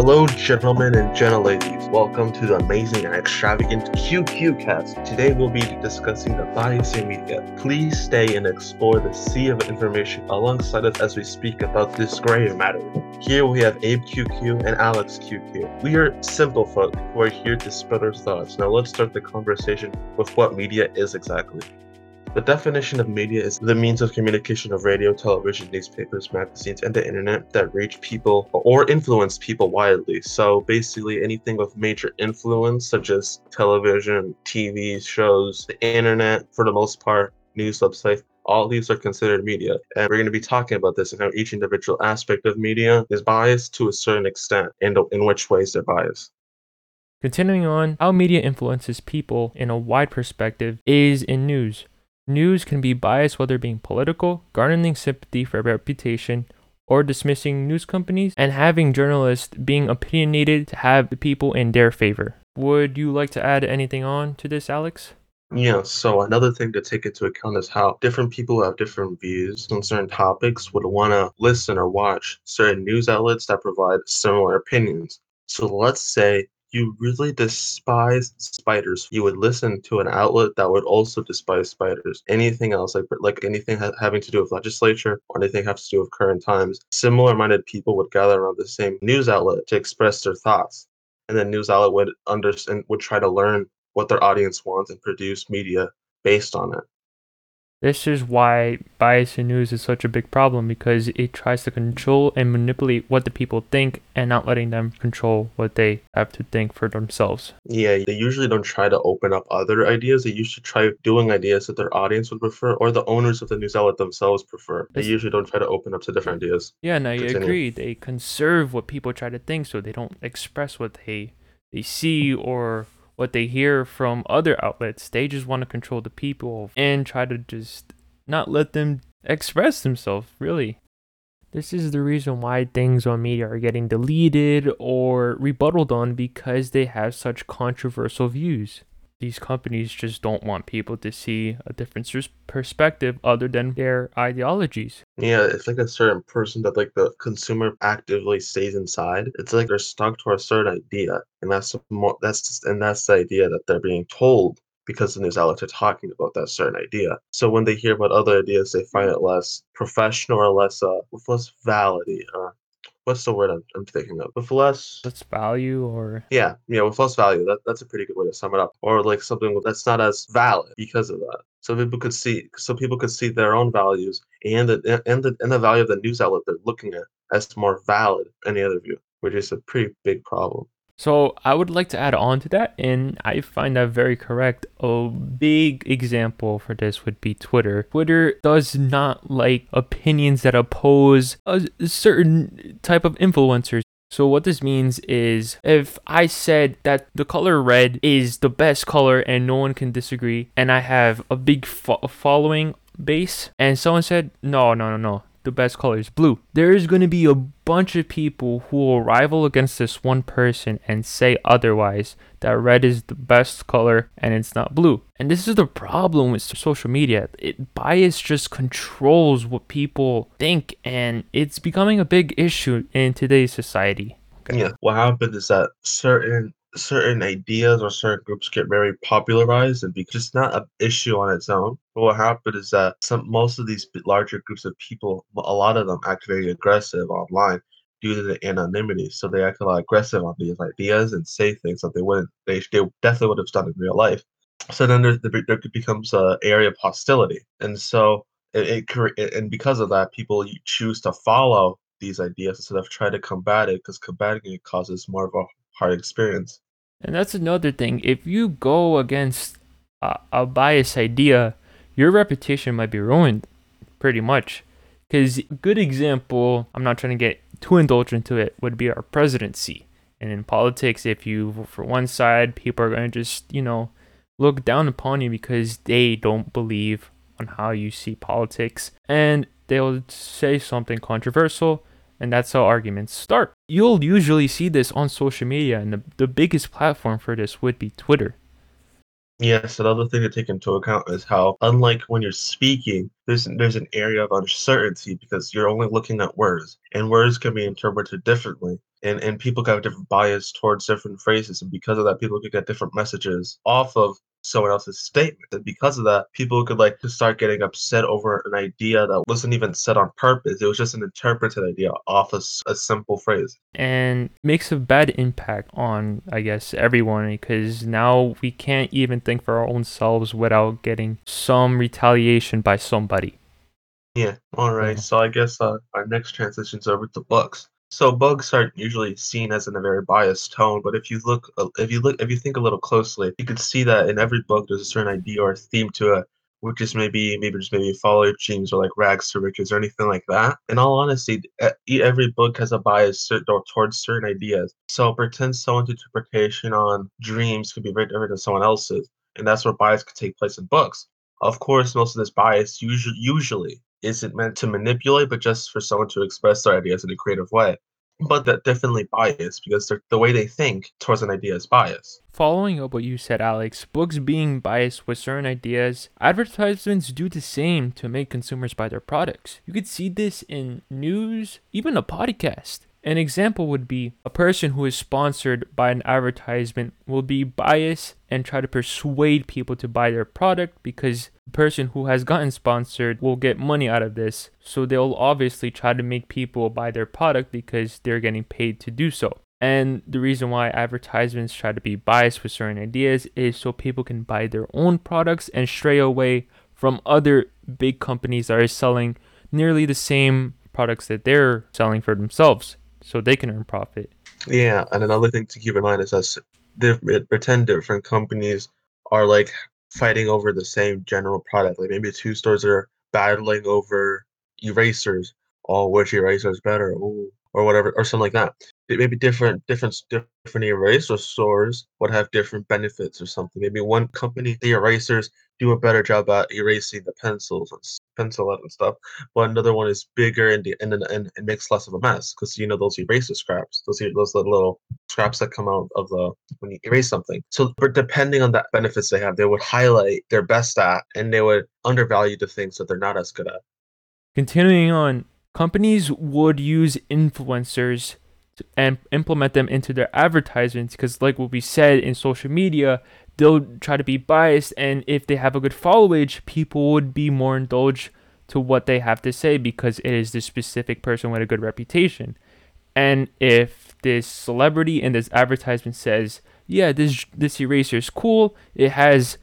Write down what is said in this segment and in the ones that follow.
Hello, gentlemen and gentleladies. Welcome to the amazing and extravagant QQ cast. Today we'll be discussing the bias in media. Please stay and explore the sea of information alongside us as we speak about this gray matter. Here we have Abe QQ and Alex QQ. We are simple folk who are here to spread our thoughts. Now let's start the conversation with what media is exactly. The definition of media is the means of communication of radio, television, newspapers, magazines, and the internet that reach people or influence people widely. So basically, anything with major influence, such as television, TV shows, the internet, for the most part, news websites, all these are considered media. And we're going to be talking about this and how each individual aspect of media is biased to a certain extent and in which ways they're biased. Continuing on, how media influences people in a wide perspective is in news. News can be biased whether being political, garnering sympathy for a reputation, or dismissing news companies, and having journalists being opinionated to have the people in their favor. Would you like to add anything on to this, Alex? Yeah, so another thing to take into account is how different people have different views on certain topics would want to listen or watch certain news outlets that provide similar opinions. So let's say you really despise spiders, you would listen to an outlet that would also despise spiders. Anything else, like like anything ha- having to do with legislature or anything having to do with current times, similar-minded people would gather around the same news outlet to express their thoughts, and then news outlet would understand would try to learn what their audience wants and produce media based on it. This is why bias in news is such a big problem because it tries to control and manipulate what the people think and not letting them control what they have to think for themselves. Yeah, they usually don't try to open up other ideas. They usually try doing ideas that their audience would prefer or the owners of the news outlet themselves prefer. They usually don't try to open up to different ideas. Yeah, and I agree. They conserve what people try to think so they don't express what they they see or what they hear from other outlets. They just want to control the people and try to just not let them express themselves, really. This is the reason why things on media are getting deleted or rebutted on because they have such controversial views these companies just don't want people to see a different perspective other than their ideologies. Yeah, it's like a certain person that like the consumer actively stays inside. It's like they're stuck to a certain idea, and that's more that's just, and that's the idea that they're being told because the news outlets are talking about that certain idea. So when they hear about other ideas, they find it less professional or less uh with less validity. Uh, what's the word I'm, I'm thinking of? With less less value or yeah, yeah, with less value. That that's a pretty good way to sum it up. Or like something that's not as valid because of that. So people could see so people could see their own values and the and the and the value of the news outlet they're looking at as more valid any other view, which is a pretty big problem. So I would like to add on to that, and I find that very correct. A big example for this would be Twitter. Twitter does not like opinions that oppose a certain type of influencers. So what this means is if I said that the color red is the best color and no one can disagree and I have a big fo- following base and someone said no no no no the best color is blue. There is going to be a bunch of people who will rival against this one person and say otherwise that red is the best color and it's not blue. And this is the problem with social media. It bias just controls what people think and it's becoming a big issue in today's society. Okay. Yeah. What happens is that certain certain ideas or certain groups get very popularized and be just not an issue on its own. But what happened is that some most of these larger groups of people, a lot of them act very aggressive online due to the anonymity. So they act a lot aggressive on these ideas and say things that they wouldn't, they, they definitely would have done in real life. So then there, there becomes an area of hostility. And so it, it, and because of that, people choose to follow these ideas instead of try to combat it because combating it causes more of a hard experience. And that's another thing. If you go against a, a biased idea, your reputation might be ruined pretty much. Because good example, I'm not trying to get too indulgent into it, would be our presidency. And in politics, if you vote for one side, people are going to just, you know, look down upon you because they don't believe on how you see politics. And they'll say something controversial and that's how arguments start. You'll usually see this on social media, and the, the biggest platform for this would be Twitter. Yes, another thing to take into account is how, unlike when you're speaking, there's there's an area of uncertainty because you're only looking at words, and words can be interpreted differently. and and people have different bias towards different phrases, and because of that, people could get different messages off of someone else's statement. And because of that, people could like to start getting upset over an idea that wasn't even said on purpose. It was just an interpreted idea off a, a simple phrase. And makes a bad impact on, I guess, everyone because now we can't even think for our own selves without getting some retaliation by somebody. Yeah, all right. So I guess uh, our next transition's over to books. So bugs aren't usually seen as in a very biased tone, but if you look, uh, if you look, if you think a little closely, you can see that in every book there's a certain idea or theme to it, which is maybe maybe just maybe follow your dreams or like rags to riches or anything like that. In all honesty, every book has a bias towards certain ideas. So pretend someone's interpretation on dreams could be very different than someone else's, and that's where bias could take place in books. Of course, most of this bias usually usually isn't meant to manipulate, but just for someone to express their ideas in a creative way. But that definitely biased because the way they think towards an idea is biased. Following up what you said, Alex, books being biased with certain ideas, advertisements do the same to make consumers buy their products. You could see this in news, even a podcast. An example would be a person who is sponsored by an advertisement will be biased and try to persuade people to buy their product because the person who has gotten sponsored will get money out of this. So they'll obviously try to make people buy their product because they're getting paid to do so. And the reason why advertisements try to be biased with certain ideas is so people can buy their own products and stray away from other big companies that are selling nearly the same products that they're selling for themselves so they can earn profit. Yeah, and another thing to keep in mind is that they pretend different companies are like fighting over the same general product. Like maybe two stores are battling over erasers. Oh, which eraser is better? Ooh, or whatever, or something like that. Maybe different, different, different eraser stores would have different benefits or something. Maybe one company, the erasers do a better job at erasing the pencils and pencil and stuff, but another one is bigger and and and, and makes less of a mess because you know those eraser scraps, those those little scraps that come out of the when you erase something. So, depending on the benefits they have, they would highlight their best at, and they would undervalue the things that they're not as good at. Continuing on, companies would use influencers and implement them into their advertisements because like what we said in social media they'll try to be biased and if they have a good followage people would be more indulged to what they have to say because it is this specific person with a good reputation. And if this celebrity in this advertisement says yeah this this eraser is cool it has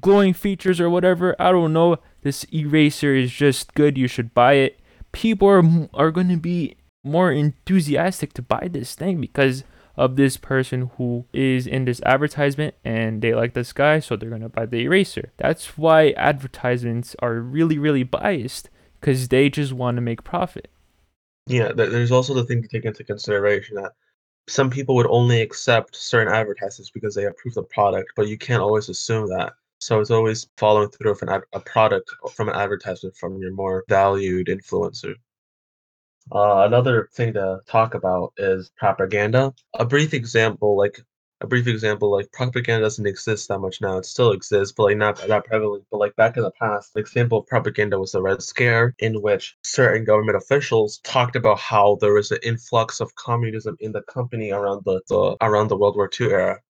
glowing features or whatever i don't know this eraser is just good you should buy it people are are going to be more enthusiastic to buy this thing because of this person who is in this advertisement and they like this guy, so they're gonna buy the eraser. That's why advertisements are really, really biased because they just want to make profit. Yeah, there's also the thing to take into consideration that some people would only accept certain advertisements because they approve the product, but you can't always assume that. So it's always following through with an ad- a product from an advertisement from your more valued influencer. Uh, another thing to talk about is propaganda. A brief example, like a brief example, like propaganda doesn't exist that much now. It still exists, but like not that prevalent. But like back in the past, an example of propaganda was the Red Scare, in which certain government officials talked about how there was an influx of communism in the company around the, the around the World War II era.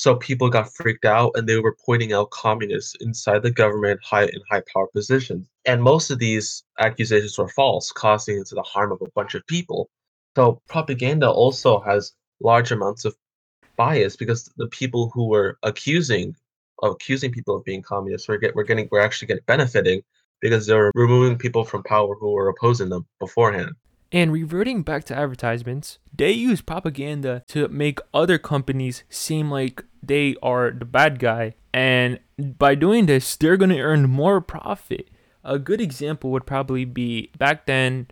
So people got freaked out and they were pointing out communists inside the government high in high power positions. And most of these accusations were false, causing the harm of a bunch of people. So propaganda also has large amounts of bias because the people who were accusing of accusing people of being communists were get were getting were actually getting benefiting because they were removing people from power who were opposing them beforehand. And reverting back to advertisements, they use propaganda to make other companies seem like they are the bad guy. And by doing this, they're going to earn more profit. A good example would probably be back then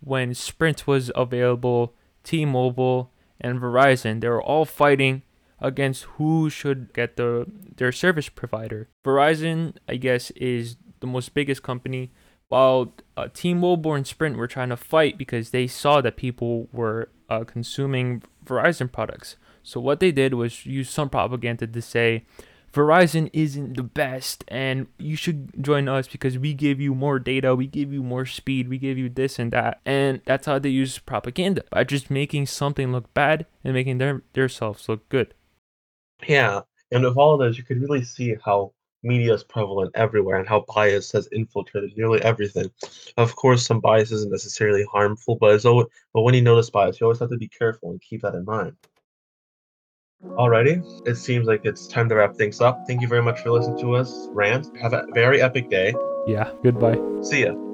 when Sprint was available, T Mobile, and Verizon. They were all fighting against who should get the their service provider. Verizon, I guess, is the most biggest company while uh, T-Mobile and Sprint were trying to fight because they saw that people were uh, consuming Verizon products. So what they did was use some propaganda to say Verizon isn't the best and you should join us because we give you more data, we give you more speed, we give you this and that. And that's how they use propaganda by just making something look bad and making their themselves look good. Yeah, and with all of this, you could really see how media is prevalent everywhere and how bias has infiltrated nearly everything. Of course, some bias isn't necessarily harmful, but it's always, but when you notice bias, you always have to be careful and keep that in mind. Alrighty, it seems like it's time to wrap things up. Thank you very much for listening to us rant. Have a very epic day. Yeah, goodbye. See ya.